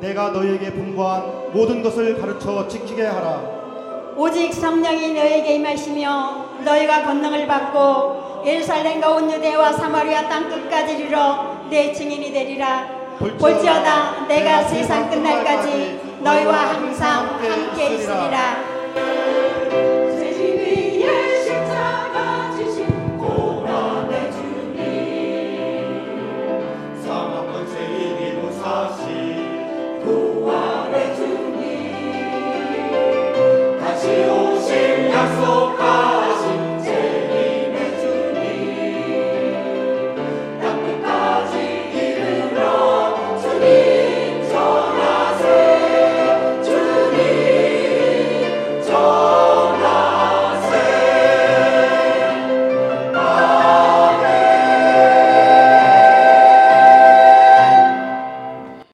내가 너희에게 분부한 모든 것을 가르쳐 지키게 하라. 오직 성령이 너에게 임하시며 너희가 권능을 받고 예루살렘과 온 유대와 사마리아 땅 끝까지 이르러 내 증인이 되리라. 볼지어다 내가 세상 끝날까지 너희와 항상 함께 있으리라.